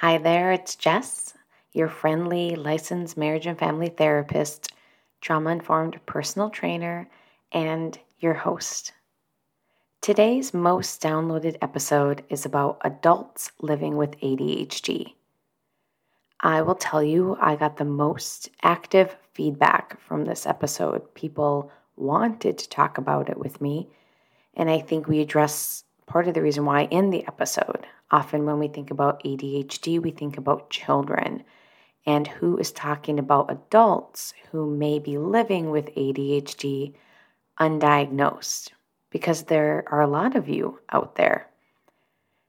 Hi there, it's Jess, your friendly licensed marriage and family therapist, trauma informed personal trainer, and your host. Today's most downloaded episode is about adults living with ADHD. I will tell you, I got the most active feedback from this episode. People wanted to talk about it with me, and I think we address part of the reason why in the episode. Often, when we think about ADHD, we think about children. And who is talking about adults who may be living with ADHD undiagnosed? Because there are a lot of you out there.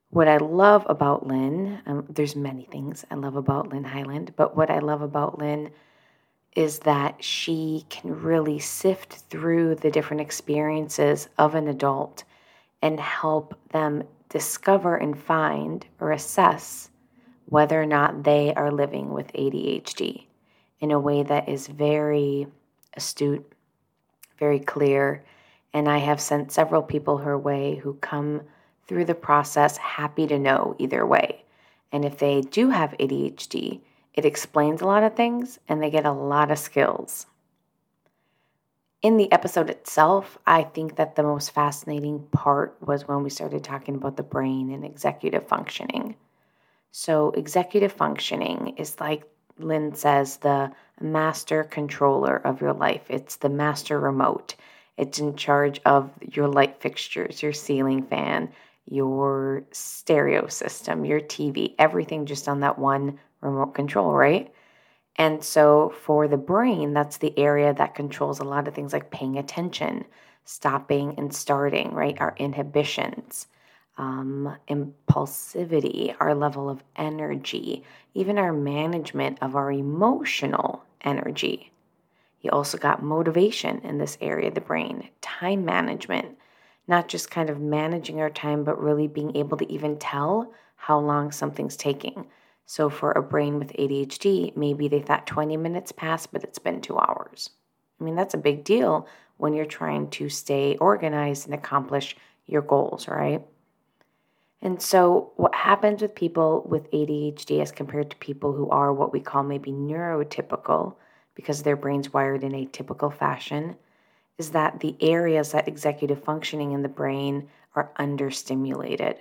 What I love about Lynn, um, there's many things I love about Lynn Highland, but what I love about Lynn is that she can really sift through the different experiences of an adult and help them discover and find or assess whether or not they are living with ADHD in a way that is very astute, very clear. And I have sent several people her way who come through the process happy to know either way. And if they do have ADHD, it explains a lot of things and they get a lot of skills in the episode itself, I think that the most fascinating part was when we started talking about the brain and executive functioning. So, executive functioning is like Lynn says, the master controller of your life. It's the master remote. It's in charge of your light fixtures, your ceiling fan, your stereo system, your TV, everything just on that one remote control, right? And so for the brain, that's the area that controls a lot of things like paying attention, stopping and starting, right? Our inhibitions, um, impulsivity, our level of energy, even our management of our emotional energy. You also got motivation in this area of the brain, time management, not just kind of managing our time, but really being able to even tell how long something's taking. So for a brain with ADHD, maybe they thought 20 minutes passed, but it's been two hours. I mean, that's a big deal when you're trying to stay organized and accomplish your goals, right? And so, what happens with people with ADHD as compared to people who are what we call maybe neurotypical because their brain's wired in a typical fashion is that the areas that executive functioning in the brain are understimulated.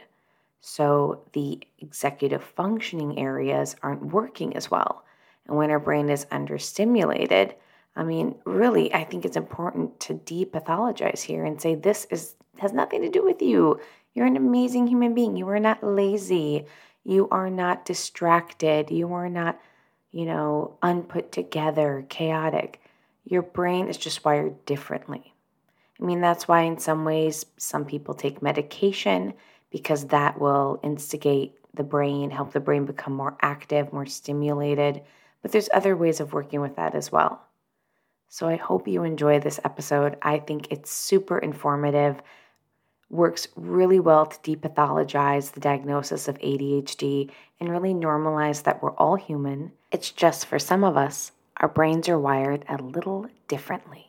So the executive functioning areas aren't working as well. And when our brain is understimulated, I mean, really, I think it's important to depathologize here and say this is has nothing to do with you. You're an amazing human being. You are not lazy. You are not distracted. You are not, you know, unput together, chaotic. Your brain is just wired differently. I mean, that's why in some ways some people take medication because that will instigate the brain, help the brain become more active, more stimulated. But there's other ways of working with that as well. So I hope you enjoy this episode. I think it's super informative, works really well to depathologize the diagnosis of ADHD and really normalize that we're all human. It's just for some of us, our brains are wired a little differently.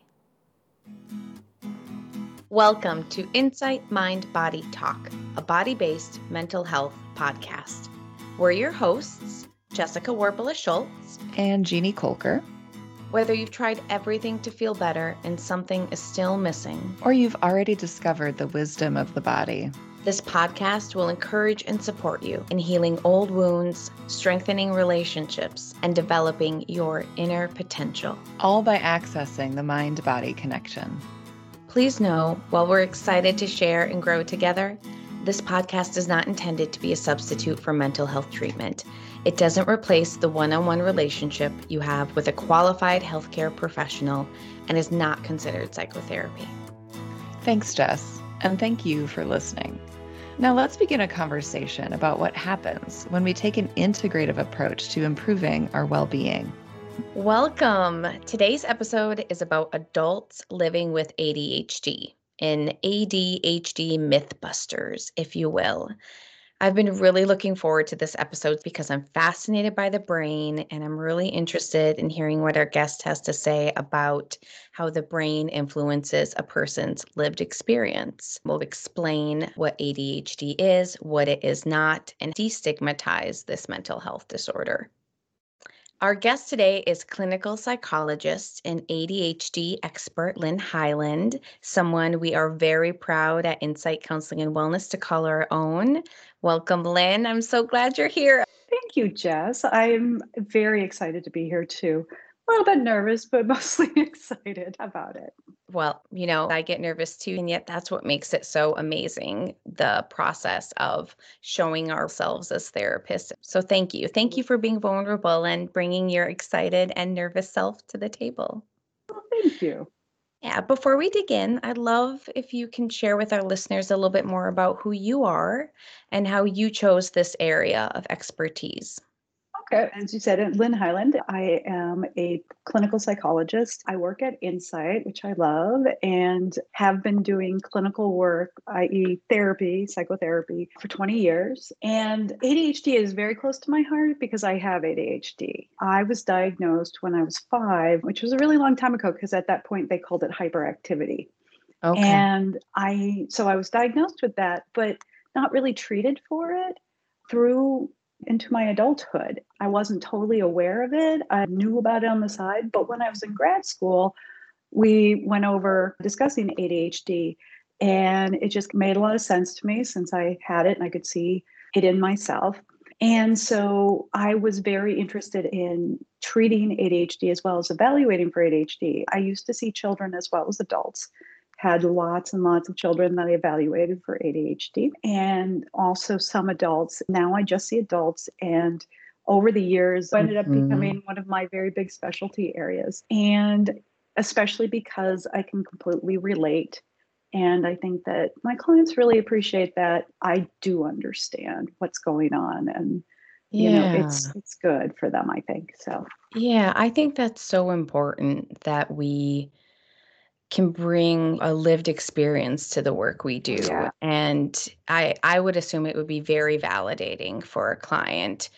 Welcome to Insight Mind Body Talk, a body based mental health podcast. We're your hosts, Jessica Warpala Schultz and Jeannie Kolker. Whether you've tried everything to feel better and something is still missing, or you've already discovered the wisdom of the body, this podcast will encourage and support you in healing old wounds, strengthening relationships, and developing your inner potential. All by accessing the mind body connection. Please know, while we're excited to share and grow together, this podcast is not intended to be a substitute for mental health treatment. It doesn't replace the one on one relationship you have with a qualified healthcare professional and is not considered psychotherapy. Thanks, Jess, and thank you for listening. Now, let's begin a conversation about what happens when we take an integrative approach to improving our well being. Welcome. Today's episode is about adults living with ADHD in ADHD Mythbusters, if you will. I've been really looking forward to this episode because I'm fascinated by the brain and I'm really interested in hearing what our guest has to say about how the brain influences a person's lived experience. We'll explain what ADHD is, what it is not, and destigmatize this mental health disorder. Our guest today is clinical psychologist and ADHD expert Lynn Highland, someone we are very proud at Insight Counseling and Wellness to call our own. Welcome, Lynn. I'm so glad you're here. Thank you, Jess. I'm very excited to be here too a little bit nervous, but mostly excited about it. Well, you know, I get nervous too. And yet that's what makes it so amazing the process of showing ourselves as therapists. So thank you. Thank you for being vulnerable and bringing your excited and nervous self to the table. Well, thank you. Yeah, before we dig in, I'd love if you can share with our listeners a little bit more about who you are and how you chose this area of expertise. Okay. As you said, Lynn Highland, I am a clinical psychologist. I work at Insight, which I love, and have been doing clinical work, i.e., therapy, psychotherapy, for 20 years. And ADHD is very close to my heart because I have ADHD. I was diagnosed when I was five, which was a really long time ago because at that point they called it hyperactivity. Okay. And I, so I was diagnosed with that, but not really treated for it through into my adulthood. I wasn't totally aware of it. I knew about it on the side, but when I was in grad school, we went over discussing ADHD and it just made a lot of sense to me since I had it and I could see it in myself. And so I was very interested in treating ADHD as well as evaluating for ADHD. I used to see children as well as adults had lots and lots of children that I evaluated for ADHD and also some adults. Now I just see adults and over the years ended up mm-hmm. becoming one of my very big specialty areas and especially because I can completely relate and I think that my clients really appreciate that I do understand what's going on and you yeah. know it's it's good for them I think so yeah I think that's so important that we can bring a lived experience to the work we do. Yeah. and i i would assume it would be very validating for a client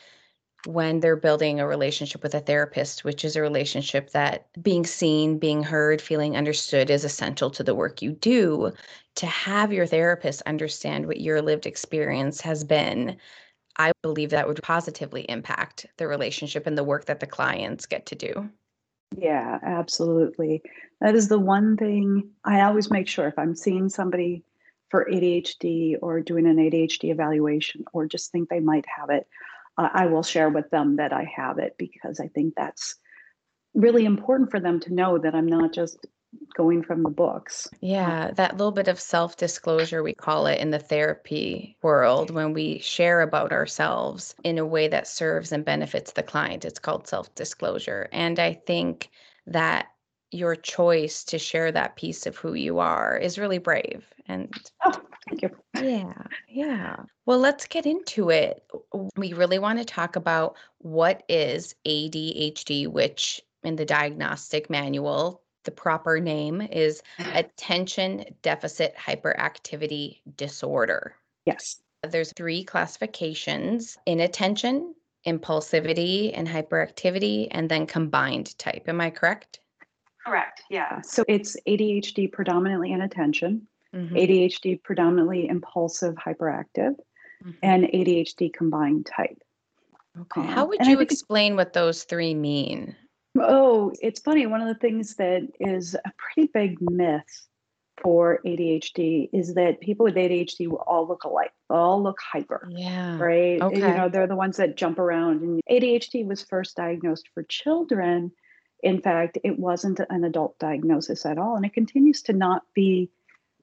when they're building a relationship with a therapist which is a relationship that being seen being heard feeling understood is essential to the work you do. To have your therapist understand what your lived experience has been i believe that would positively impact the relationship and the work that the clients get to do yeah, absolutely. That is the one thing I always make sure if I'm seeing somebody for ADHD or doing an ADHD evaluation or just think they might have it, uh, I will share with them that I have it because I think that's really important for them to know that I'm not just going from the books. Yeah, that little bit of self disclosure, we call it in the therapy world, when we share about ourselves in a way that serves and benefits the client. It's called self disclosure. And I think that your choice to share that piece of who you are is really brave. And oh, thank you. Yeah, yeah. Well, let's get into it. We really want to talk about what is ADHD, which in the diagnostic manual the proper name is attention deficit hyperactivity disorder. Yes. There's three classifications inattention, impulsivity, and hyperactivity, and then combined type. Am I correct? Correct. Yeah. So it's ADHD predominantly inattention, mm-hmm. ADHD predominantly impulsive hyperactive, mm-hmm. and ADHD combined type. Okay. Um, How would you explain what those three mean? Oh, it's funny. One of the things that is a pretty big myth for ADHD is that people with ADHD will all look alike. all look hyper. Yeah. Right. Eh, okay. You know, they're the ones that jump around. And ADHD was first diagnosed for children. In fact, it wasn't an adult diagnosis at all. And it continues to not be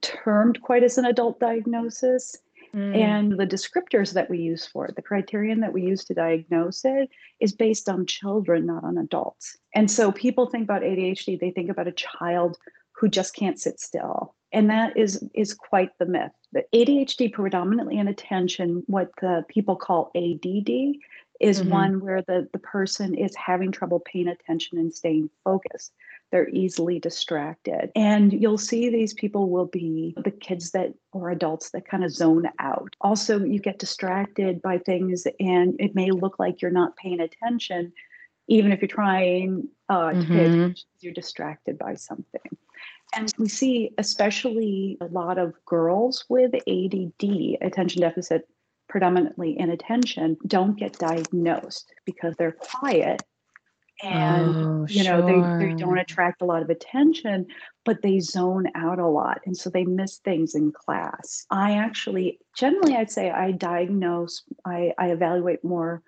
termed quite as an adult diagnosis. Mm. And the descriptors that we use for it, the criterion that we use to diagnose it, is based on children, not on adults. And so people think about ADHD, they think about a child who just can't sit still. And that is is quite the myth. The ADHD predominantly in attention, what the people call ADD, is mm-hmm. one where the, the person is having trouble paying attention and staying focused. They're easily distracted. And you'll see these people will be the kids that or adults that kind of zone out. Also, you get distracted by things and it may look like you're not paying attention, even if you're trying uh, to mm-hmm. pay attention, you're distracted by something. And we see, especially a lot of girls with ADD, attention deficit predominantly inattention, don't get diagnosed because they're quiet and oh, you know sure. they, they don't attract a lot of attention but they zone out a lot and so they miss things in class i actually generally i'd say i diagnose i, I evaluate more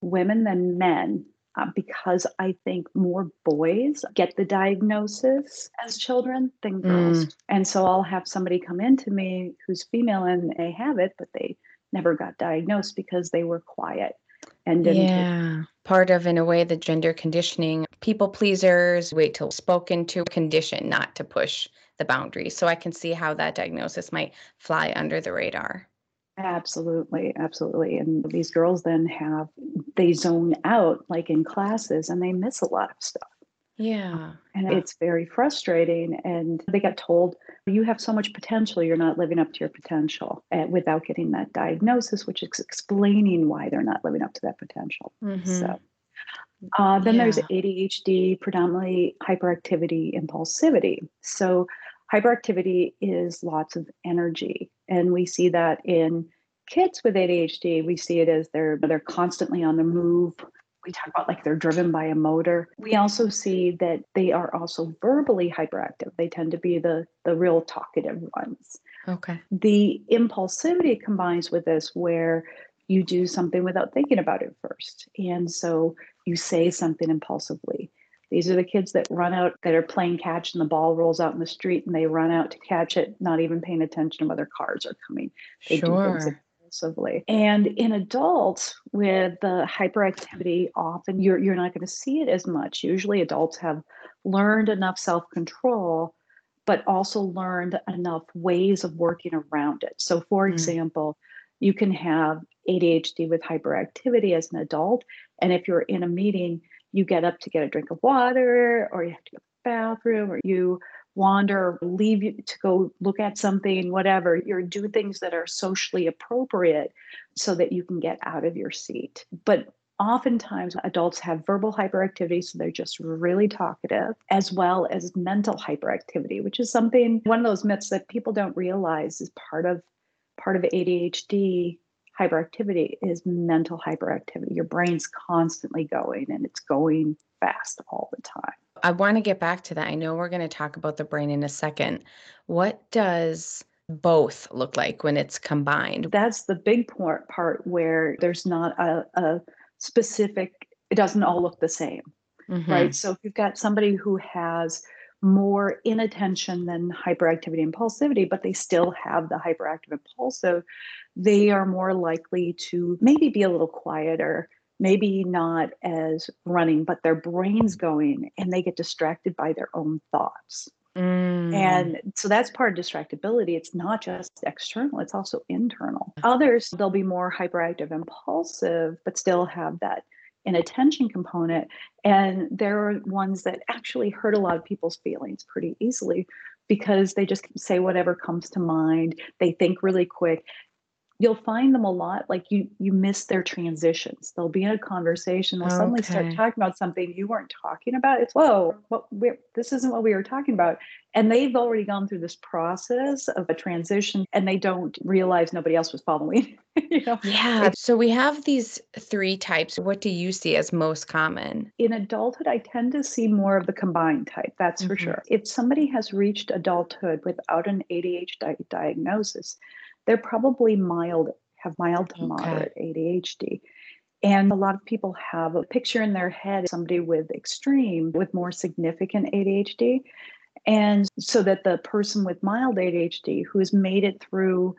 women than men uh, because I think more boys get the diagnosis as children than girls. Mm. And so I'll have somebody come into me who's female and they have it, but they never got diagnosed because they were quiet and didn't. Yeah. Part of, in a way, the gender conditioning, people pleasers wait till spoken to condition not to push the boundaries. So I can see how that diagnosis might fly under the radar. Absolutely, absolutely. And these girls then have, they zone out like in classes and they miss a lot of stuff. Yeah. And it's very frustrating. And they got told, you have so much potential, you're not living up to your potential uh, without getting that diagnosis, which is explaining why they're not living up to that potential. Mm-hmm. So uh, then yeah. there's ADHD, predominantly hyperactivity, impulsivity. So hyperactivity is lots of energy and we see that in kids with ADHD. We see it as they're they're constantly on the move. We talk about like they're driven by a motor. We also see that they are also verbally hyperactive. They tend to be the the real talkative ones. Okay. The impulsivity combines with this where you do something without thinking about it first. And so you say something impulsively. These are the kids that run out that are playing catch and the ball rolls out in the street and they run out to catch it, not even paying attention to whether cars are coming. They sure. do things impulsively. And in adults with the hyperactivity, often you're you're not going to see it as much. Usually adults have learned enough self-control but also learned enough ways of working around it. So for mm. example, you can have ADHD with hyperactivity as an adult and if you're in a meeting you get up to get a drink of water or you have to go to the bathroom or you wander leave to go look at something whatever you're do things that are socially appropriate so that you can get out of your seat but oftentimes adults have verbal hyperactivity so they're just really talkative as well as mental hyperactivity which is something one of those myths that people don't realize is part of part of adhd hyperactivity is mental hyperactivity. Your brain's constantly going and it's going fast all the time. I want to get back to that. I know we're going to talk about the brain in a second. What does both look like when it's combined? That's the big part, part where there's not a, a specific, it doesn't all look the same, mm-hmm. right? So if you've got somebody who has more inattention than hyperactivity impulsivity, but they still have the hyperactive impulsive, they are more likely to maybe be a little quieter, maybe not as running, but their brain's going and they get distracted by their own thoughts. Mm. And so that's part of distractibility. It's not just external, it's also internal. Others, they'll be more hyperactive, impulsive, but still have that inattention component. And there are ones that actually hurt a lot of people's feelings pretty easily because they just say whatever comes to mind. They think really quick you'll find them a lot like you you miss their transitions. They'll be in a conversation they'll okay. suddenly start talking about something you weren't talking about. It's whoa what this isn't what we were talking about. And they've already gone through this process of a transition and they don't realize nobody else was following you know? Yeah so we have these three types. What do you see as most common? In adulthood i tend to see more of the combined type that's mm-hmm. for sure. If somebody has reached adulthood without an adhd diagnosis they're probably mild, have mild to okay. moderate ADHD. And a lot of people have a picture in their head somebody with extreme, with more significant ADHD. And so that the person with mild ADHD who has made it through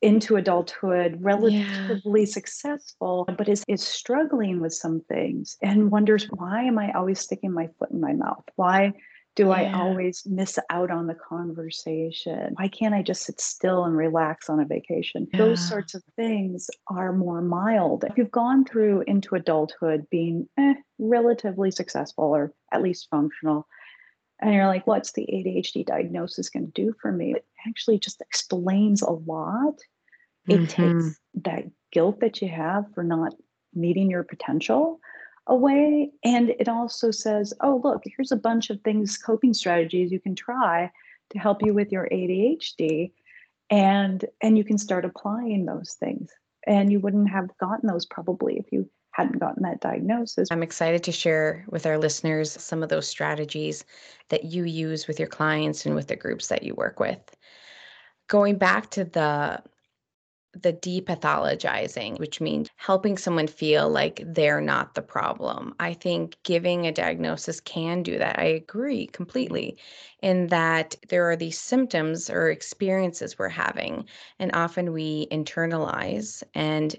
into adulthood relatively yeah. successful, but is, is struggling with some things and wonders, why am I always sticking my foot in my mouth? Why do yeah. I always miss out on the conversation? Why can't I just sit still and relax on a vacation? Yeah. Those sorts of things are more mild. If you've gone through into adulthood being eh, relatively successful or at least functional, And you're like, what's the ADHD diagnosis going to do for me? It actually just explains a lot. It mm-hmm. takes that guilt that you have for not meeting your potential away. And it also says, oh, look, here's a bunch of things, coping strategies you can try to help you with your ADHD. And and you can start applying those things. And you wouldn't have gotten those probably if you hadn't gotten that diagnosis. I'm excited to share with our listeners some of those strategies that you use with your clients and with the groups that you work with. Going back to the the depathologizing, which means helping someone feel like they're not the problem. I think giving a diagnosis can do that. I agree completely in that there are these symptoms or experiences we're having, and often we internalize and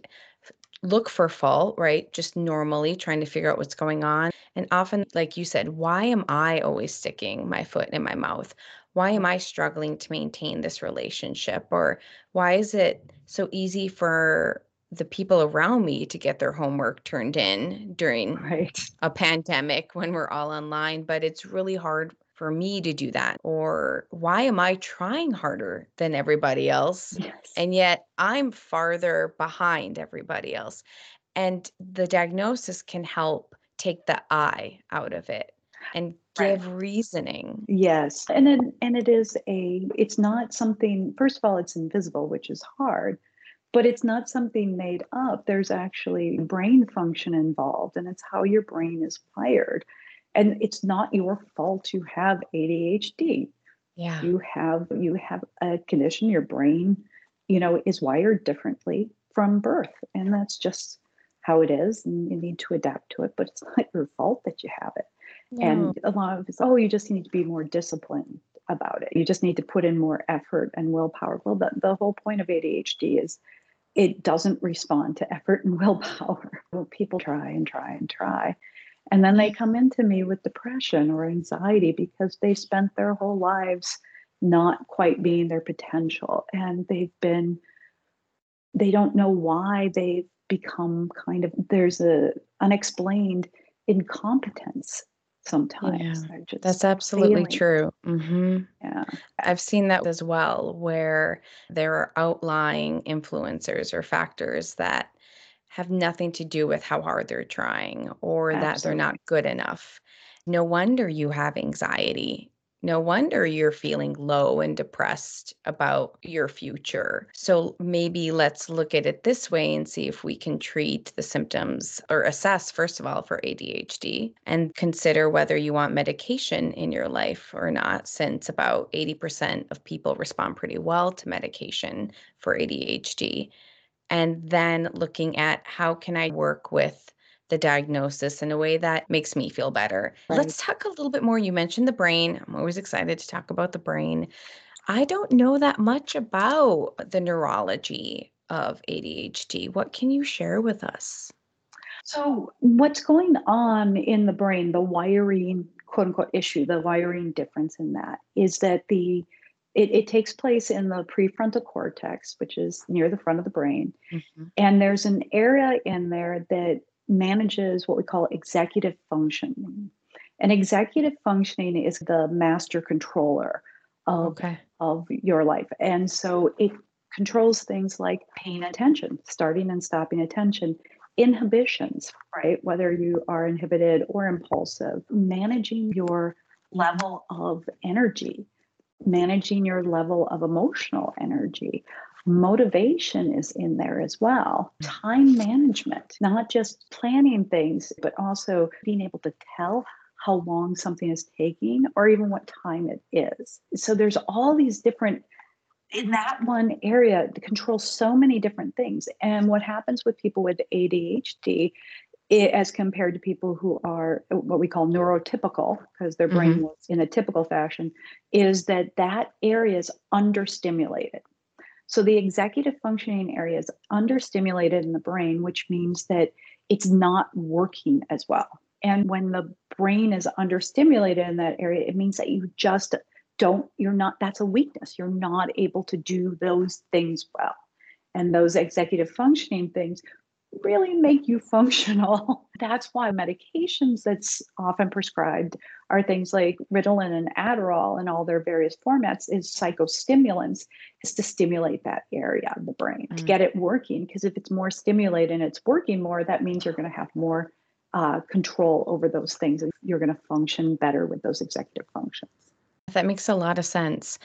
look for fault, right? Just normally trying to figure out what's going on. And often, like you said, why am I always sticking my foot in my mouth? Why am I struggling to maintain this relationship? Or why is it so easy for the people around me to get their homework turned in during right. a pandemic when we're all online? But it's really hard for me to do that? Or why am I trying harder than everybody else? Yes. And yet I'm farther behind everybody else. And the diagnosis can help take the I out of it and give right. reasoning. Yes. And it, and it is a it's not something first of all it's invisible which is hard but it's not something made up there's actually brain function involved and it's how your brain is wired and it's not your fault to have ADHD. Yeah. You have you have a condition your brain, you know, is wired differently from birth and that's just how it is and you need to adapt to it, but it's not your fault that you have it. Yeah. And a lot of it's oh, you just need to be more disciplined about it. You just need to put in more effort and willpower. Well, the, the whole point of ADHD is it doesn't respond to effort and willpower. Well, people try and try and try and then they come into me with depression or anxiety because they spent their whole lives not quite being their potential. And they've been, they don't know why they've become kind of, there's a unexplained incompetence sometimes. Yeah, that's absolutely failing. true. Mm-hmm. Yeah. I've seen that as well, where there are outlying influencers or factors that have nothing to do with how hard they're trying or Absolutely. that they're not good enough. No wonder you have anxiety. No wonder you're feeling low and depressed about your future. So maybe let's look at it this way and see if we can treat the symptoms or assess, first of all, for ADHD and consider whether you want medication in your life or not, since about 80% of people respond pretty well to medication for ADHD and then looking at how can I work with the diagnosis in a way that makes me feel better. Right. Let's talk a little bit more. You mentioned the brain. I'm always excited to talk about the brain. I don't know that much about the neurology of ADHD. What can you share with us? So, what's going on in the brain, the wiring, quote unquote, issue, the wiring difference in that is that the it, it, takes place in the prefrontal cortex, which is near the front of the brain. Mm-hmm. And there's an area in there that manages what we call executive functioning. And executive functioning is the master controller of, okay. of your life. And so it controls things like paying attention, starting and stopping attention, inhibitions, right? Whether you are inhibited or impulsive, managing your level of energy managing your level of emotional energy. Motivation is in there as well. Time management, not just planning things, but also being able to tell how long something is taking or even what time it is. So there's all these different in that one area to control so many different things. And what happens with people with ADHD it, as compared to people who are what we call neurotypical because their brain mm-hmm. works in a typical fashion is that that area is understimulated so the executive functioning area is understimulated in the brain which means that it's not working as well. And when the brain is understimulated in that area it means that you just don't you're not that's a weakness. You're not able to do those things well. And those executive functioning things really make you functional. That's why medications that's often prescribed are things like Ritalin and Adderall and all their various formats is psychostimulants is to stimulate that area of the brain mm. to get it working. Because if it's more stimulated and it's working more that means you're going to have more uh, control over those things and you're going to function better with those executive functions that makes a lot of sense.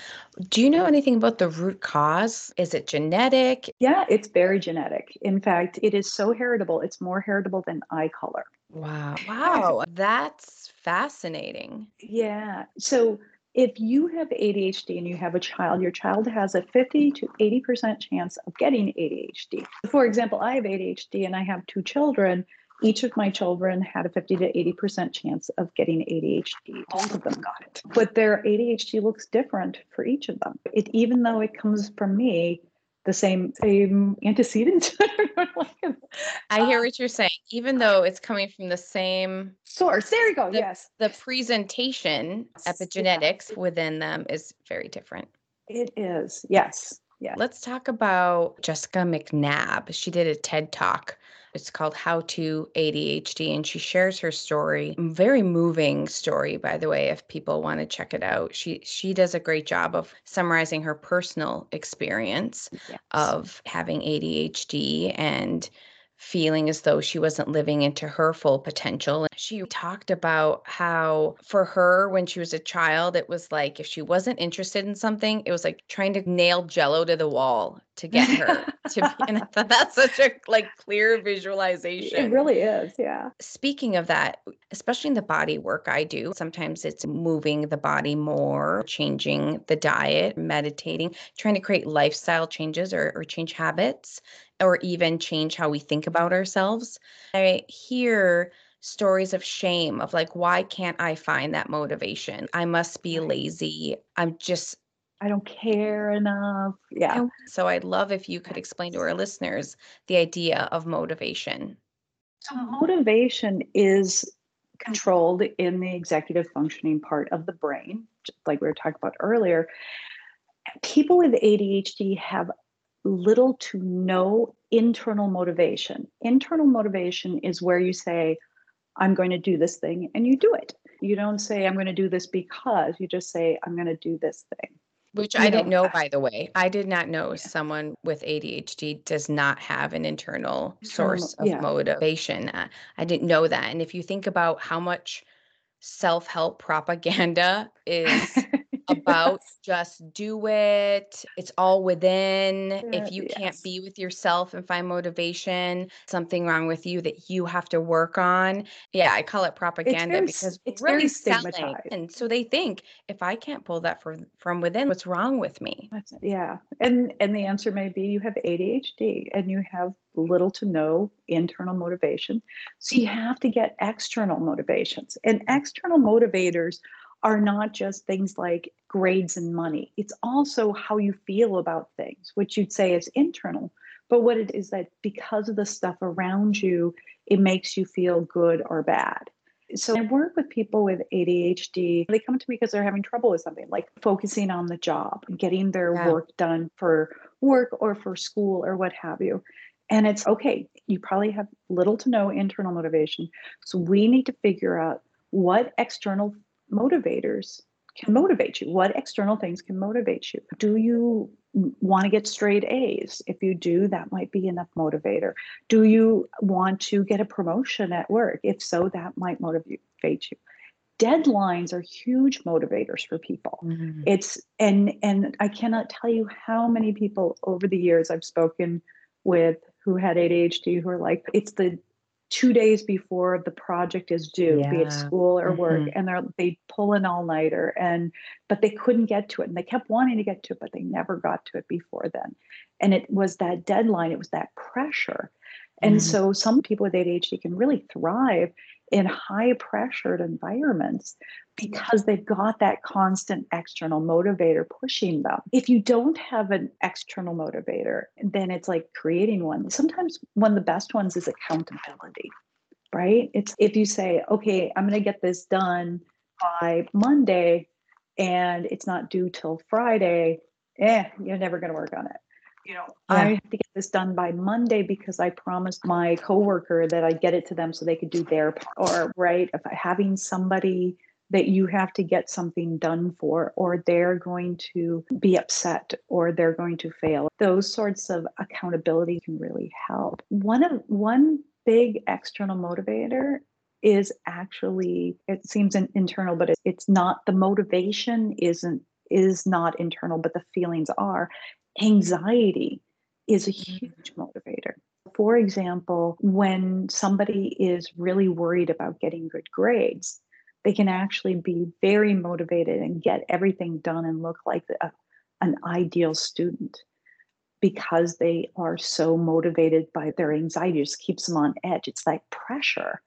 Do you know anything about the root cause? Is it genetic? Yeah, it's very genetic. In fact, it is so heritable. It's more heritable than eye color. Wow. Wow. That's fascinating. Yeah. So if you have ADHD and you have a child, your child has a 50 to 80% chance of getting ADHD. For example, I have ADHD and I have two children each of my children had a 50 to 80% chance of getting ADHD. Both of them got it. But their ADHD looks different for each of them. It even though it comes from me, the same same antecedents. I hear uh, what you're saying. Even though it's coming from the same source. There you go. The, yes. The presentation, epigenetics yeah. within them is very different. It is. Yes. Yeah. Let's talk about Jessica McCabe. She did a TED talk it's called How to ADHD, and she shares her story. Very moving story, by the way, if people want to check it out. She she does a great job of summarizing her personal experience yes. of having ADHD and feeling as though she wasn't living into her full potential. And she talked about how, for her, when she was a child, it was like if she wasn't interested in something, it was like trying to nail jello to the wall to get her to be. And I thought that's such a like clear visualization. It really is. Yeah. Speaking of that, especially in the body work I do, sometimes it's moving the body more, changing the diet, meditating, trying to create lifestyle changes or, or change habits or even change how we think about ourselves. I hear stories of shame of like why can't i find that motivation? I must be lazy. I'm just i don't care enough. Yeah. so i'd love if you could explain to our listeners the idea of motivation. So motivation is controlled in the executive functioning part of the brain like we were talking about earlier. People with adhd have little to no internal motivation. Internal motivation is where you say, I'm going to do this thing, and you do it. You don't say, I'm going to do this because, you just say, I'm going to do this thing. Which you I didn't know, by the way. I did not know yeah. someone with ADHD does not have an internal source of yeah. motivation. Uh, I didn't know that. And if you think about how much self help propaganda is about just do it. It's all within. Yeah, if you yes. can't be with yourself and find motivation, something wrong with you that you have to work on. Yeah, I call it propaganda very, because it's really selling. And so they think if I can't pull that from from within, what's wrong with me? Yeah. And and the answer may be you have ADHD and you have little to no internal motivation. So you have to get external motivations. And mm. external motivators are not just things like grades and money. It's also how you feel about things, which you'd say is internal. But what it is that because of the stuff around you, it makes you feel good or bad. So I work with people with ADHD. They come to me because they're having trouble with something like focusing on the job, getting their yeah. work done for work or for school or what have you. And it's okay, you probably have little to no internal motivation. So we need to figure out what external motivators can motivate you? What external things can motivate you? Do you want to get straight A's? If you do, that might be enough motivator. Do you want to get a promotion at work? If so, that might motivate you. Deadlines are huge motivators for people. Mm-hmm. It's and and I cannot tell you how many people over the years I've spoken with who had ADHD who are like, it's the two days before the project is due, yeah. be it school or work, mm-hmm. and they're they pull an all nighter and but they couldn't get to it and they kept wanting to get to it, but they never got to it before then. And it was that deadline, it was that pressure. And mm-hmm. so some people with ADHD can really thrive in high pressured environments because they've got that constant external motivator pushing them. If you don't have an external motivator, then it's like creating one. Sometimes one of the best ones is accountability, right? It's if you say, okay, I'm going to get this done by Monday and it's not due till Friday, eh, you're never going to work on it. You know, yeah. I have to get this done by Monday because I promised my coworker that I'd get it to them so they could do their part. Or right, if having somebody that you have to get something done for, or they're going to be upset, or they're going to fail. Those sorts of accountability can really help. One of one big external motivator is actually it seems an internal but it's not the motivation isn't is not internal but the feelings are anxiety is a mm-hmm. huge motivator. For example when somebody is really worried about getting good grades they can actually be very motivated and get everything done and look like a, an ideal student because they are so motivated by their anxiety. Just keeps them on edge. It's like pressure.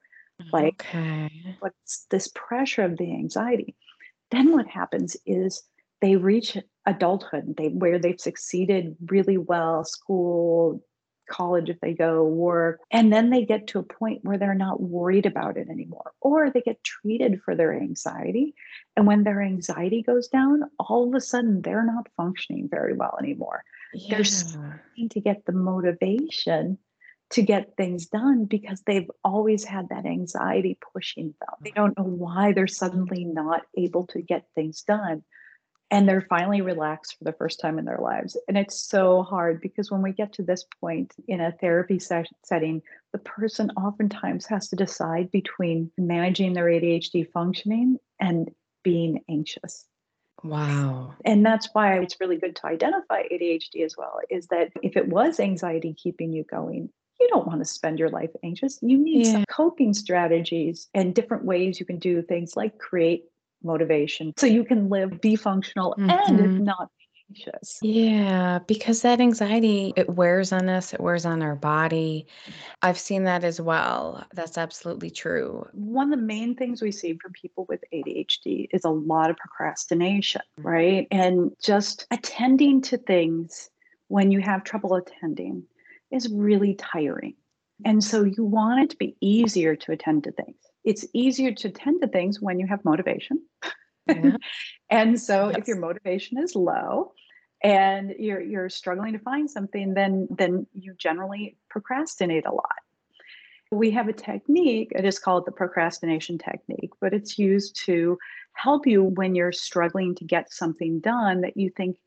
Like okay. what's this pressure of the anxiety? Then what happens is they reach adulthood they where they've succeeded really well school college if they go work and then they get to a point where they're not worried about it anymore or they get treated for their anxiety and when their anxiety goes down all of a sudden they're not functioning very well anymore. Yeah. they're starting to get the motivation to get things done because they've always had that anxiety pushing them. They don't know why they're suddenly not able to get things done and they're finally relaxed for the first time in their lives. And it's so hard because when we get to this point in a therapy ses- setting, the person oftentimes has to decide between managing their ADHD functioning and being anxious. Wow. And that's why it's really good to identify ADHD as well is that if it was anxiety keeping you going, you don't want to spend your life anxious. You need yeah. some coping strategies and different ways you can do things like create motivation so you can live, be functional, mm-hmm. and not be anxious. Yeah, because that anxiety, it wears on us, it wears on our body. I've seen that as well. That's absolutely true. One of the main things we see from people with ADHD is a lot of procrastination, mm-hmm. right? And just attending to things when you have trouble attending is really tiring. And so you want it to be easier to attend to things it's easier to tend to things when you have motivation. Yeah. and so yes. if your motivation is low and you're you're struggling to find something, then then you generally procrastinate a lot. We have a technique, I just call it the procrastination technique, but it's used to help you when you're struggling to get something done that you think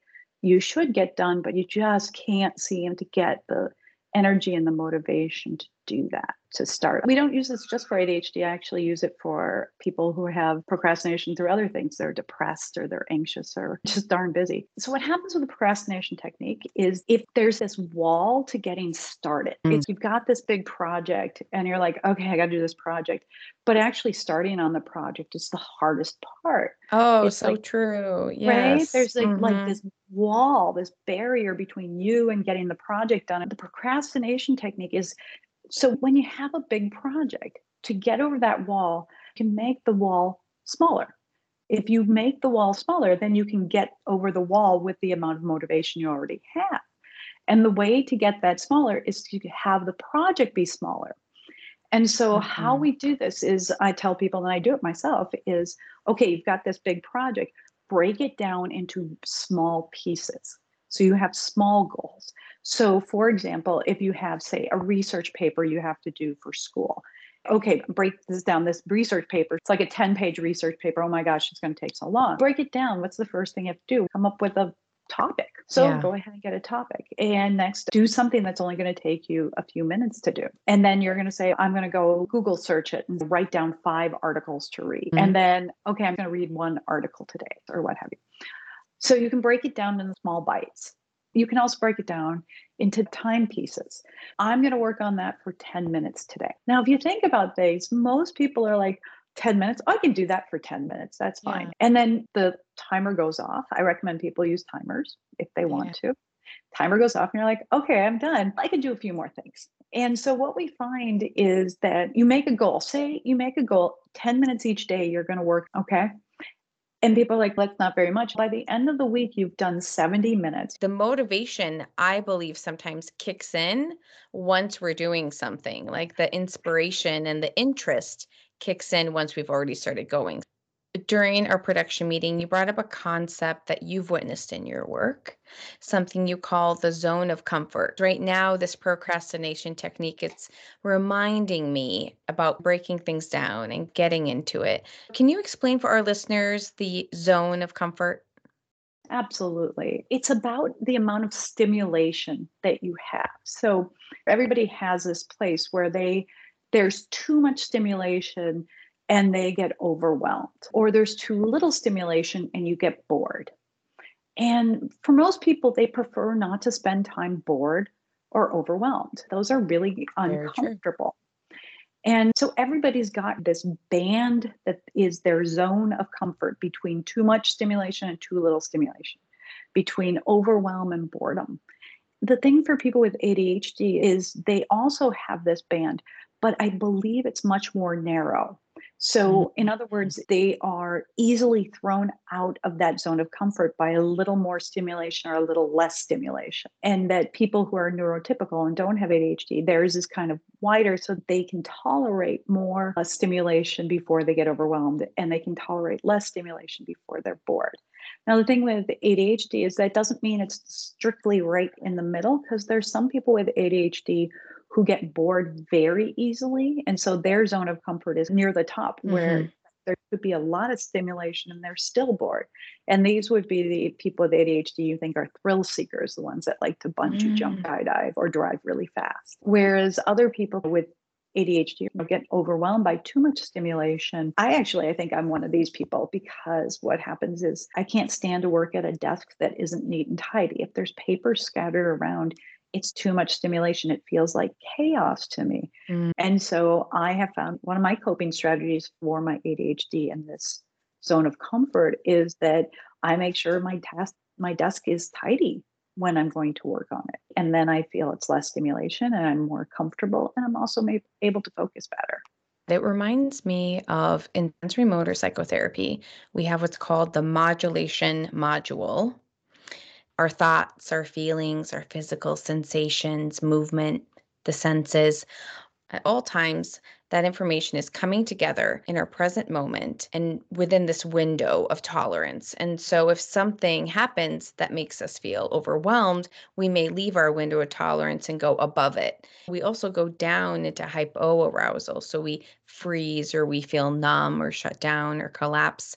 you should get done, but you just can't seem to get the energy and the motivation to do that to start. We don't use this just for ADHD. I actually use it for people who have procrastination through other things. They're depressed or they're anxious or just darn busy. So, what happens with the procrastination technique is if there's this wall to getting started, mm. you've got this big project and you're like, okay, I got to do this project. But actually, starting on the project is the hardest part. Oh, it's so like, true. Yes. Right? There's like, mm-hmm. like this wall, this barrier between you and getting the project done. The procrastination technique is so when you have a big project, to get over that wall, you can make the wall smaller. If you make the wall smaller, then you can get over the wall with the amount of motivation you already have. And the way to get that smaller is to have the project be smaller. And so, mm-hmm. how we do this is I tell people, and I do it myself, is okay, you've got this big project, break it down into small pieces. So you have small goals. So, for example, if you have, say, a research paper you have to do for school, okay, break this down. This research paper, it's like a 10 page research paper. Oh my gosh, it's going to take so long. Break it down. What's the first thing you have to do? Come up with a topic. So yeah. go ahead and get a topic. And next, do something that's only going to take you a few minutes to do. And then you're going to say, I'm going to go Google search it and write down five articles to read. Mm-hmm. And then, okay, I'm going to read one article today or what have you. So you can break it down in small bites. You can also break it down into time pieces. I'm going to work on that for 10 minutes today. Now, if you think about things, most people are like, 10 minutes. I can do that for 10 minutes. That's fine. Yeah. And then the timer goes off. I recommend people use timers if they want yeah. to. Timer goes off and you're like, okay, I'm done. I can do a few more things. And so what we find is that you make a goal. Say you make a goal 10 minutes each day, you're going to work. Okay. And people are like, that's not very much. By the end of the week, you've done 70 minutes. The motivation, I believe, sometimes kicks in once we're doing something, like the inspiration and the interest kicks in once we've already started going. During our production meeting, you brought up a concept that you've witnessed in your work, something you call the zone of comfort. Right now, this procrastination technique, it's reminding me about breaking things down and getting into it. Can you explain for our listeners the zone of comfort? Absolutely. It's about the amount of stimulation that you have. So everybody has this place where they there's too much stimulation and they get overwhelmed, or there's too little stimulation and you get bored. And for most people, they prefer not to spend time bored or overwhelmed. Those are really uncomfortable. And so everybody's got this band that is their zone of comfort between too much stimulation and too little stimulation, between overwhelm and boredom. The thing for people with ADHD is they also have this band, but I believe it's much more narrow. So, mm-hmm. in other words, they are easily thrown out of that zone of comfort by a little more stimulation or a little less stimulation. And that people who are neurotypical and don't have ADHD, theirs is kind of wider so they can tolerate more uh, stimulation before they get overwhelmed and they can tolerate less stimulation before they're bored. Now, the thing with ADHD is that doesn't mean it's strictly right in the middle because there's some people with ADHD who get bored very easily. And so their zone of comfort is near the top mm-hmm. where there could be a lot of stimulation and they're still bored. And these would be the people with ADHD you think are thrill seekers, the ones that like to bungee mm. jump, skydive, or drive really fast. Whereas other people with ADHD get overwhelmed by too much stimulation. I actually I think I'm one of these people because what happens is I can't stand to work at a desk that isn't neat and tidy. If there's paper scattered around, it's too much stimulation. It feels like chaos to me. Mm. And so I have found one of my coping strategies for my ADHD and this zone of comfort is that I make sure my task my desk is tidy when I'm going to work on it. And then I feel it's less stimulation and I'm more comfortable and I'm also able to focus better. It reminds me of in sensorimotor psychotherapy, we have what's called the modulation module, our thoughts, our feelings, our physical sensations, movement, the senses. At all times, that information is coming together in our present moment and within this window of tolerance. And so, if something happens that makes us feel overwhelmed, we may leave our window of tolerance and go above it. We also go down into hypoarousal. So, we freeze or we feel numb or shut down or collapse.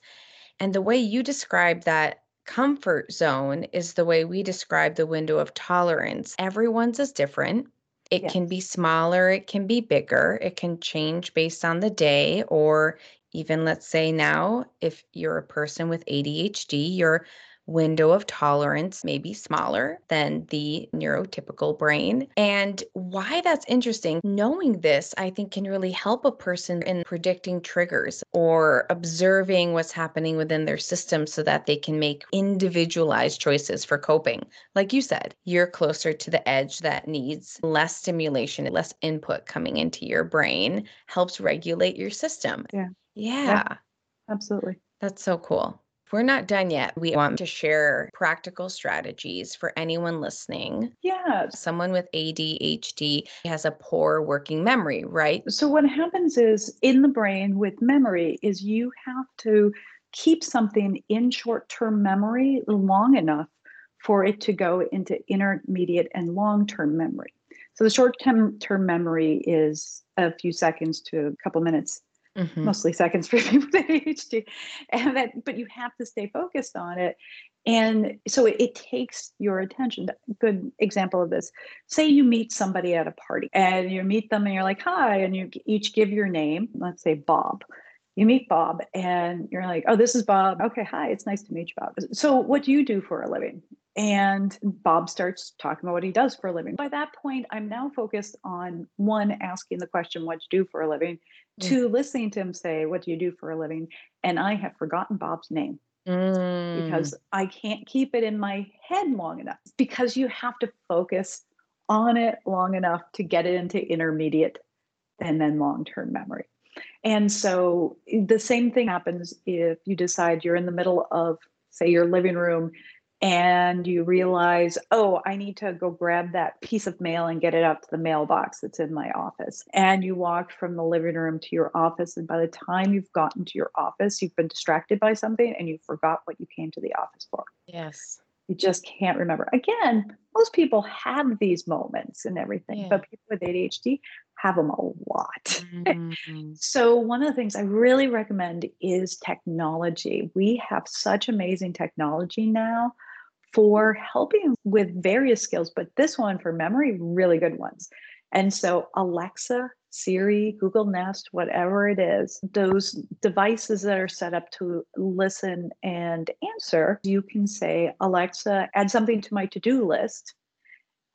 And the way you describe that comfort zone is the way we describe the window of tolerance. Everyone's is different. It yes. can be smaller, it can be bigger, it can change based on the day, or even let's say now, if you're a person with ADHD, your window of tolerance may be smaller than the neurotypical brain. And why that's interesting, knowing this, I think can really help a person in predicting triggers or observing what's happening within their system so that they can make individualized choices for coping. Like you said, you're closer to the edge that needs less stimulation, less input coming into your brain, helps regulate your system. Yeah. Yeah. yeah absolutely. That's so cool. We're not done yet. We want to share practical strategies for anyone listening. Yeah. Someone with ADHD has a poor working memory, right? So what happens is in the brain with memory is you have to keep something in short-term memory long enough for it to go into intermediate and long-term memory. So the short-term memory is a few seconds to a couple minutes mm-hmm. mostly seconds for people with ADHD. And that, but you have to stay focused on it. And so it, it takes your attention. Good example of this. Say you meet somebody at a party and you meet them and you're like, hi, and you each give your name. Let's say Bob you meet Bob and you're like, oh, this is Bob. Okay, hi, it's nice to meet you, Bob. So, what do you do for a living? And Bob starts talking about what he does for a living. By that point, I'm now focused on one, asking the question, what do you do for a living? Mm. Two, listening to him say, what do you do for a living? And I have forgotten Bob's name. Mm. Because I can't keep it in my head long enough. Because you have to focus on it long enough to get it into intermediate and then long term memory. And so the same thing happens if you decide you're in the middle of, say, your living room and you realize, oh, I need to go grab that piece of mail and get it up to the mailbox that's in my office. And you walked from the living room to your office. And by the time you've gotten to your office, you've been distracted by something and you forgot what you came to the office for. Yes. You just can't remember. Again, most people have these moments and everything, yeah. but people with ADHD have them a lot. Mm-hmm. so, one of the things I really recommend is technology. We have such amazing technology now for helping with various skills, but this one for memory, really good ones. And so, Alexa, Siri, Google Nest, whatever it is, those devices that are set up to listen and answer, you can say, Alexa, add something to my to do list.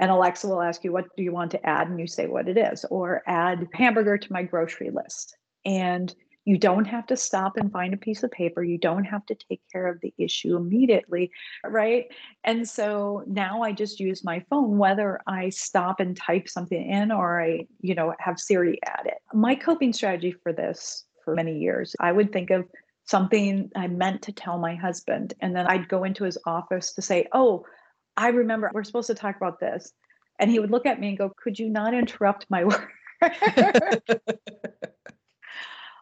And Alexa will ask you, What do you want to add? And you say what it is, or add hamburger to my grocery list. And you don't have to stop and find a piece of paper. You don't have to take care of the issue immediately, right? And so now I just use my phone, whether I stop and type something in or I, you know, have Siri add it. My coping strategy for this for many years, I would think of something I meant to tell my husband. And then I'd go into his office to say, Oh, I remember we're supposed to talk about this. And he would look at me and go, Could you not interrupt my work?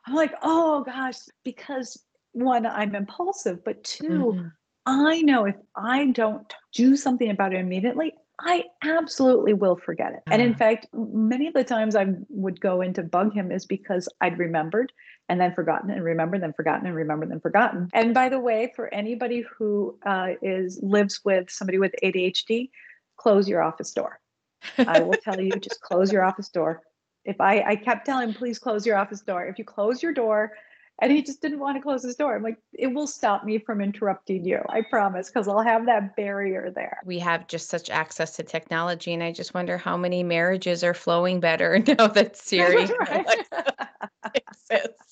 I'm like, oh gosh, because one, I'm impulsive, but 2 mm-hmm. I know if I don't do something about it immediately, I absolutely will forget it. Uh-huh. And in ah. fact, many of the times I would go in to bug him is because I'd remembered and then forgotten and remembered, then forgotten and remembered, then forgotten. And by the way, for anybody who uh, is lives with somebody with ADHD, close your office door. I will tell you, just close your office door if I, I kept telling him, please close your office door. If you close your door, and he just didn't want to close his door. I'm like, it will stop me from interrupting you. I promise, because I'll have that barrier there. We have just such access to technology. And I just wonder how many marriages are flowing better now that Siri exists.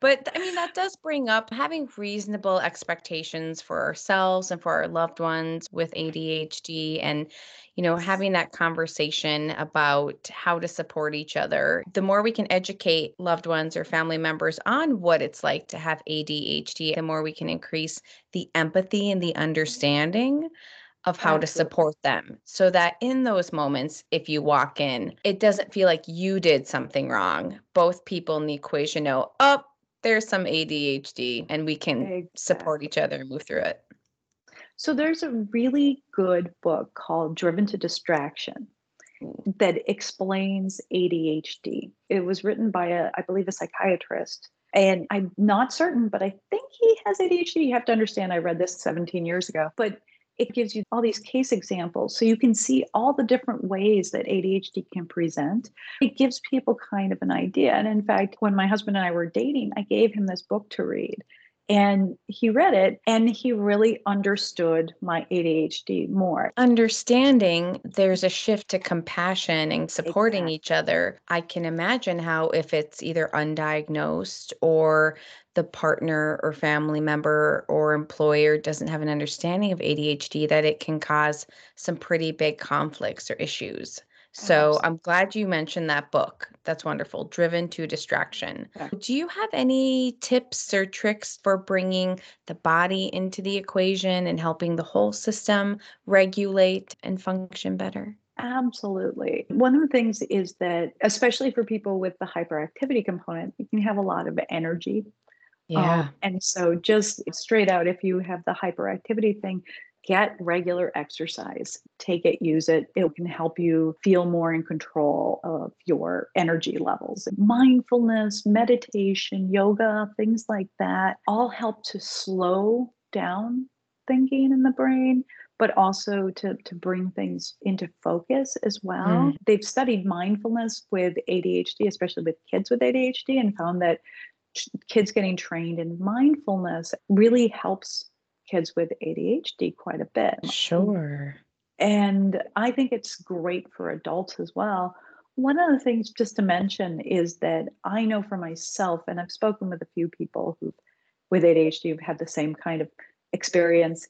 But I mean, that does bring up having reasonable expectations for ourselves and for our loved ones with ADHD and, you know, having that conversation about how to support each other. The more we can educate loved ones or family members on what it's like to have ADHD, the more we can increase the empathy and the mm-hmm. understanding of how Absolutely. to support them so that in those moments if you walk in it doesn't feel like you did something wrong both people in the equation know oh there's some ADHD and we can exactly. support each other and move through it. So there's a really good book called Driven to Distraction that explains ADHD. It was written by a I believe a psychiatrist and I'm not certain but I think he has ADHD. You have to understand I read this 17 years ago. But it gives you all these case examples so you can see all the different ways that ADHD can present. It gives people kind of an idea. And in fact, when my husband and I were dating, I gave him this book to read. And he read it and he really understood my ADHD more. Understanding there's a shift to compassion and supporting exactly. each other. I can imagine how, if it's either undiagnosed or the partner or family member or employer doesn't have an understanding of ADHD, that it can cause some pretty big conflicts or issues. So I'm glad you mentioned that book. That's wonderful. Driven to Distraction. Yeah. Do you have any tips or tricks for bringing the body into the equation and helping the whole system regulate and function better? Absolutely. One of the things is that, especially for people with the hyperactivity component, you can have a lot of energy um, yeah. Um, and so, just straight out, if you have the hyperactivity thing, get regular exercise. Take it, use it. It can help you feel more in control of your energy levels. Mindfulness, meditation, yoga, things like that all help to slow down thinking in the brain but also to, to bring things into focus as well. Mm. They've studied mindfulness with ADHD, especially with kids with ADHD, and found that kids getting trained in mindfulness really helps kids with ADHD quite a bit. Sure. And I think it's great for adults as well. One of the things just to mention is that I know for myself, and I've spoken with a few people who with ADHD who've had the same kind of experience,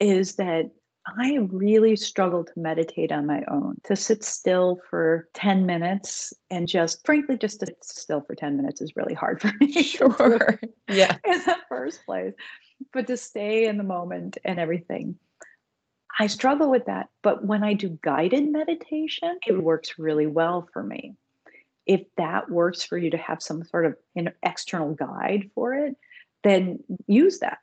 is that I really struggle to meditate on my own, to sit still for 10 minutes and just, frankly, just to sit still for 10 minutes is really hard for me. Sure. yeah. In the first place. But to stay in the moment and everything. I struggle with that. But when I do guided meditation, it works really well for me. If that works for you to have some sort of an external guide for it, then use that.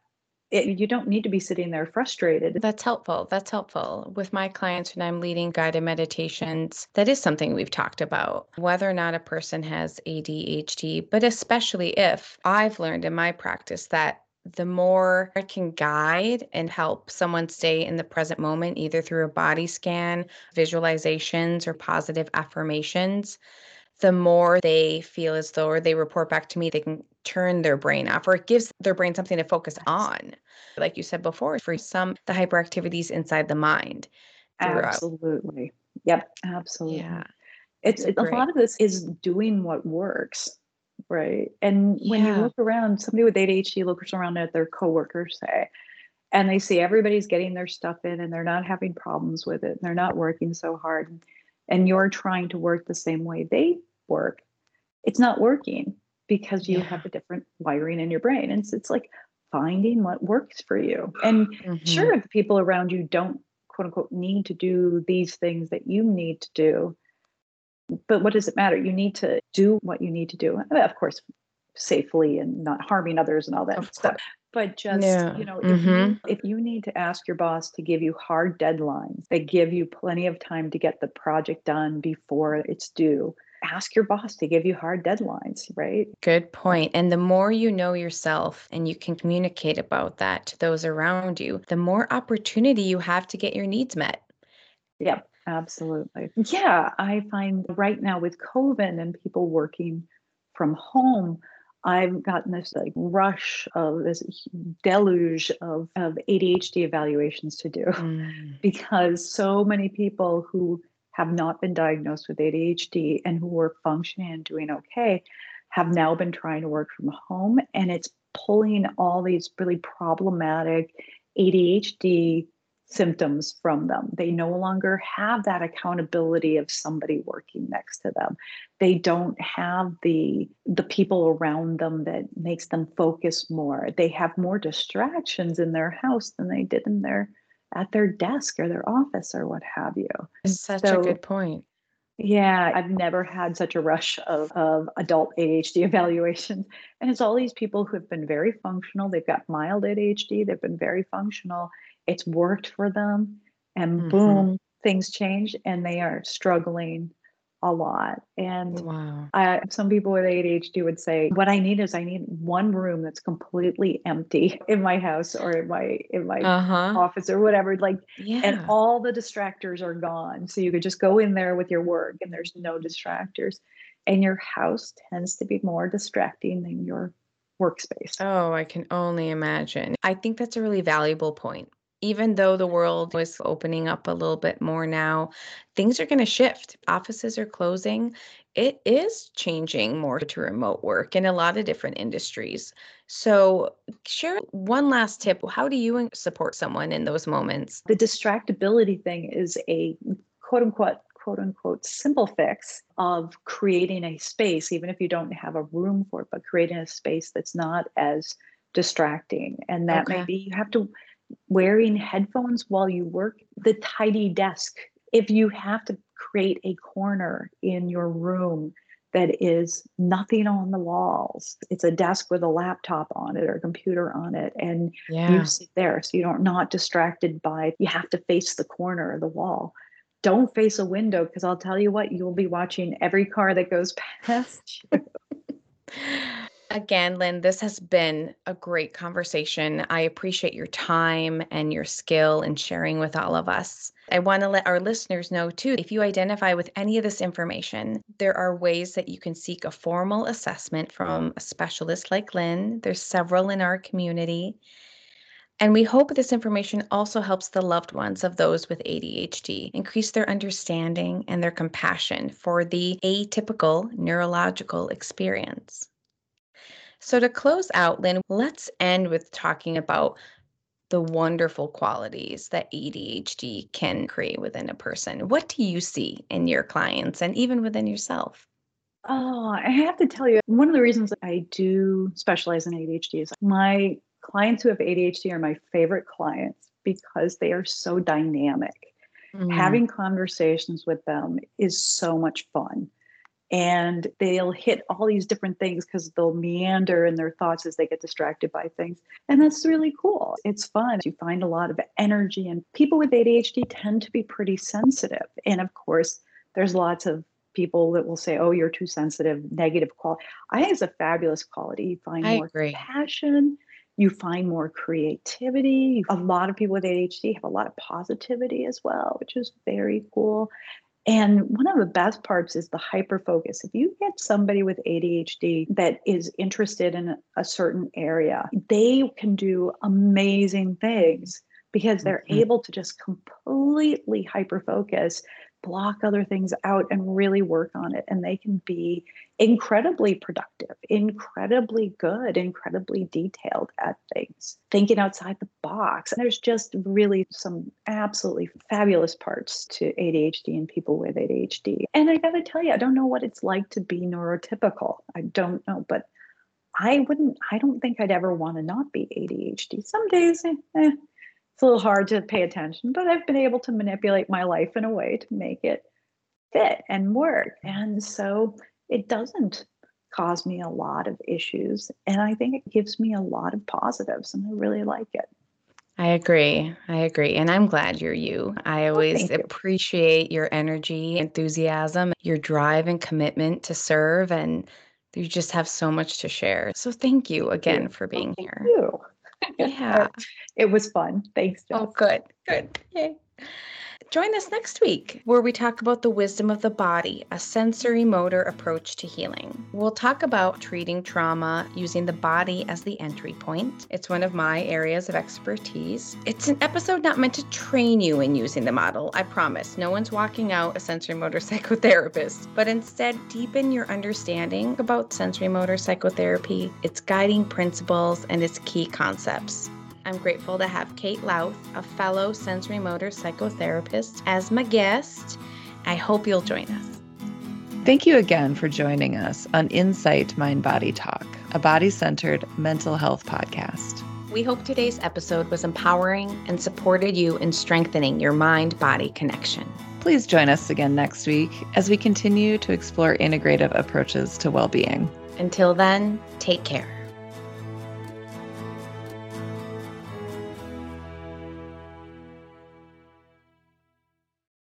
It, you don't need to be sitting there frustrated. That's helpful. That's helpful. With my clients, when I'm leading guided meditations, that is something we've talked about whether or not a person has ADHD, but especially if I've learned in my practice that the more I can guide and help someone stay in the present moment, either through a body scan, visualizations, or positive affirmations, the more they feel as though, or they report back to me, they can turn their brain off, or it gives their brain something to focus on. Like you said before, for some, the hyperactivities inside the mind. Throughout. Absolutely. Yep. Absolutely. Yeah. It's, it's a lot of this is doing what works right? And when yeah. you look around, somebody with ADHD looks around at their coworkers, say, and they see everybody's getting their stuff in and they're not having problems with it. And they're not working so hard. And you're trying to work the same way they work. It's not working because you yeah. have a different wiring in your brain. And it's, it's like finding what works for you. And mm-hmm. sure, if people around you don't quote unquote need to do these things that you need to do, but what does it matter? You need to do what you need to do. Of course, safely and not harming others and all that of stuff. Course. But just, yeah. you know, mm-hmm. if, you, if you need to ask your boss to give you hard deadlines that give you plenty of time to get the project done before it's due, ask your boss to give you hard deadlines, right? Good point. And the more you know yourself and you can communicate about that to those around you, the more opportunity you have to get your needs met. Yep. Absolutely. Yeah, I find right now with COVID and people working from home, I've gotten this like rush of this deluge of, of ADHD evaluations to do mm. because so many people who have not been diagnosed with ADHD and who were functioning and doing okay have now been trying to work from home and it's pulling all these really problematic ADHD symptoms from them. They no longer have that accountability of somebody working next to them. They don't have the the people around them that makes them focus more. They have more distractions in their house than they did in their at their desk or their office or what have you. Such so, a good point. Yeah, I've never had such a rush of, of adult ADHD evaluations. And it's all these people who have been very functional. They've got mild ADHD, they've been very functional, it's worked for them and mm-hmm. boom things change and they are struggling a lot and wow. I, some people with adhd would say what i need is i need one room that's completely empty in my house or in my in my uh-huh. office or whatever like yeah. and all the distractors are gone so you could just go in there with your work and there's no distractors and your house tends to be more distracting than your workspace oh i can only imagine i think that's a really valuable point even though the world is opening up a little bit more now, things are going to shift. Offices are closing. It is changing more to remote work in a lot of different industries. So, share one last tip. How do you support someone in those moments? The distractibility thing is a quote unquote quote unquote simple fix of creating a space, even if you don't have a room for it, but creating a space that's not as distracting. And that okay. may be you have to wearing headphones while you work, the tidy desk. If you have to create a corner in your room that is nothing on the walls, it's a desk with a laptop on it or a computer on it, and yeah. you sit there so you're not distracted by you have to face the corner of the wall. Don't face a window because I'll tell you what, you'll be watching every car that goes past you. Again, Lynn, this has been a great conversation. I appreciate your time and your skill in sharing with all of us. I want to let our listeners know too if you identify with any of this information, there are ways that you can seek a formal assessment from a specialist like Lynn. There's several in our community. And we hope this information also helps the loved ones of those with ADHD increase their understanding and their compassion for the atypical neurological experience. So, to close out, Lynn, let's end with talking about the wonderful qualities that ADHD can create within a person. What do you see in your clients and even within yourself? Oh, I have to tell you, one of the reasons I do specialize in ADHD is my clients who have ADHD are my favorite clients because they are so dynamic. Mm-hmm. Having conversations with them is so much fun. And they'll hit all these different things because they'll meander in their thoughts as they get distracted by things. And that's really cool. It's fun. You find a lot of energy, and people with ADHD tend to be pretty sensitive. And of course, there's lots of people that will say, "Oh, you're too sensitive," negative quality. I think it's a fabulous quality. You find I more agree. passion, you find more creativity. A lot of people with ADHD have a lot of positivity as well, which is very cool. And one of the best parts is the hyper focus. If you get somebody with ADHD that is interested in a certain area, they can do amazing things because they're mm-hmm. able to just completely hyper focus block other things out and really work on it. And they can be incredibly productive, incredibly good, incredibly detailed at things, thinking outside the box. And there's just really some absolutely fabulous parts to ADHD and people with ADHD. And I got to tell you, I don't know what it's like to be neurotypical. I don't know, but I wouldn't, I don't think I'd ever want to not be ADHD. Some days, eh, eh it's a little hard to pay attention, but I've been able to manipulate my life in a way to make it fit and work. And so it doesn't cause me a lot of issues. And I think it gives me a lot of positives, and I really like it. I agree. I agree. And I'm glad you're you. I oh, always oh, appreciate your energy, enthusiasm, your drive and commitment to serve. And you just have so much to share. So thank you again for being oh, here. You. Yeah. it was fun. Thanks. Oh, Jess. Oh, good. Good. Yay. Join us next week where we talk about the wisdom of the body, a sensory motor approach to healing. We'll talk about treating trauma using the body as the entry point. It's one of my areas of expertise. It's an episode not meant to train you in using the model, I promise. No one's walking out a sensorimotor psychotherapist, but instead deepen your understanding about sensorimotor psychotherapy, its guiding principles, and its key concepts. I'm grateful to have Kate Louth, a fellow sensorimotor psychotherapist, as my guest. I hope you'll join us. Thank you again for joining us on Insight Mind Body Talk, a body centered mental health podcast. We hope today's episode was empowering and supported you in strengthening your mind body connection. Please join us again next week as we continue to explore integrative approaches to well being. Until then, take care.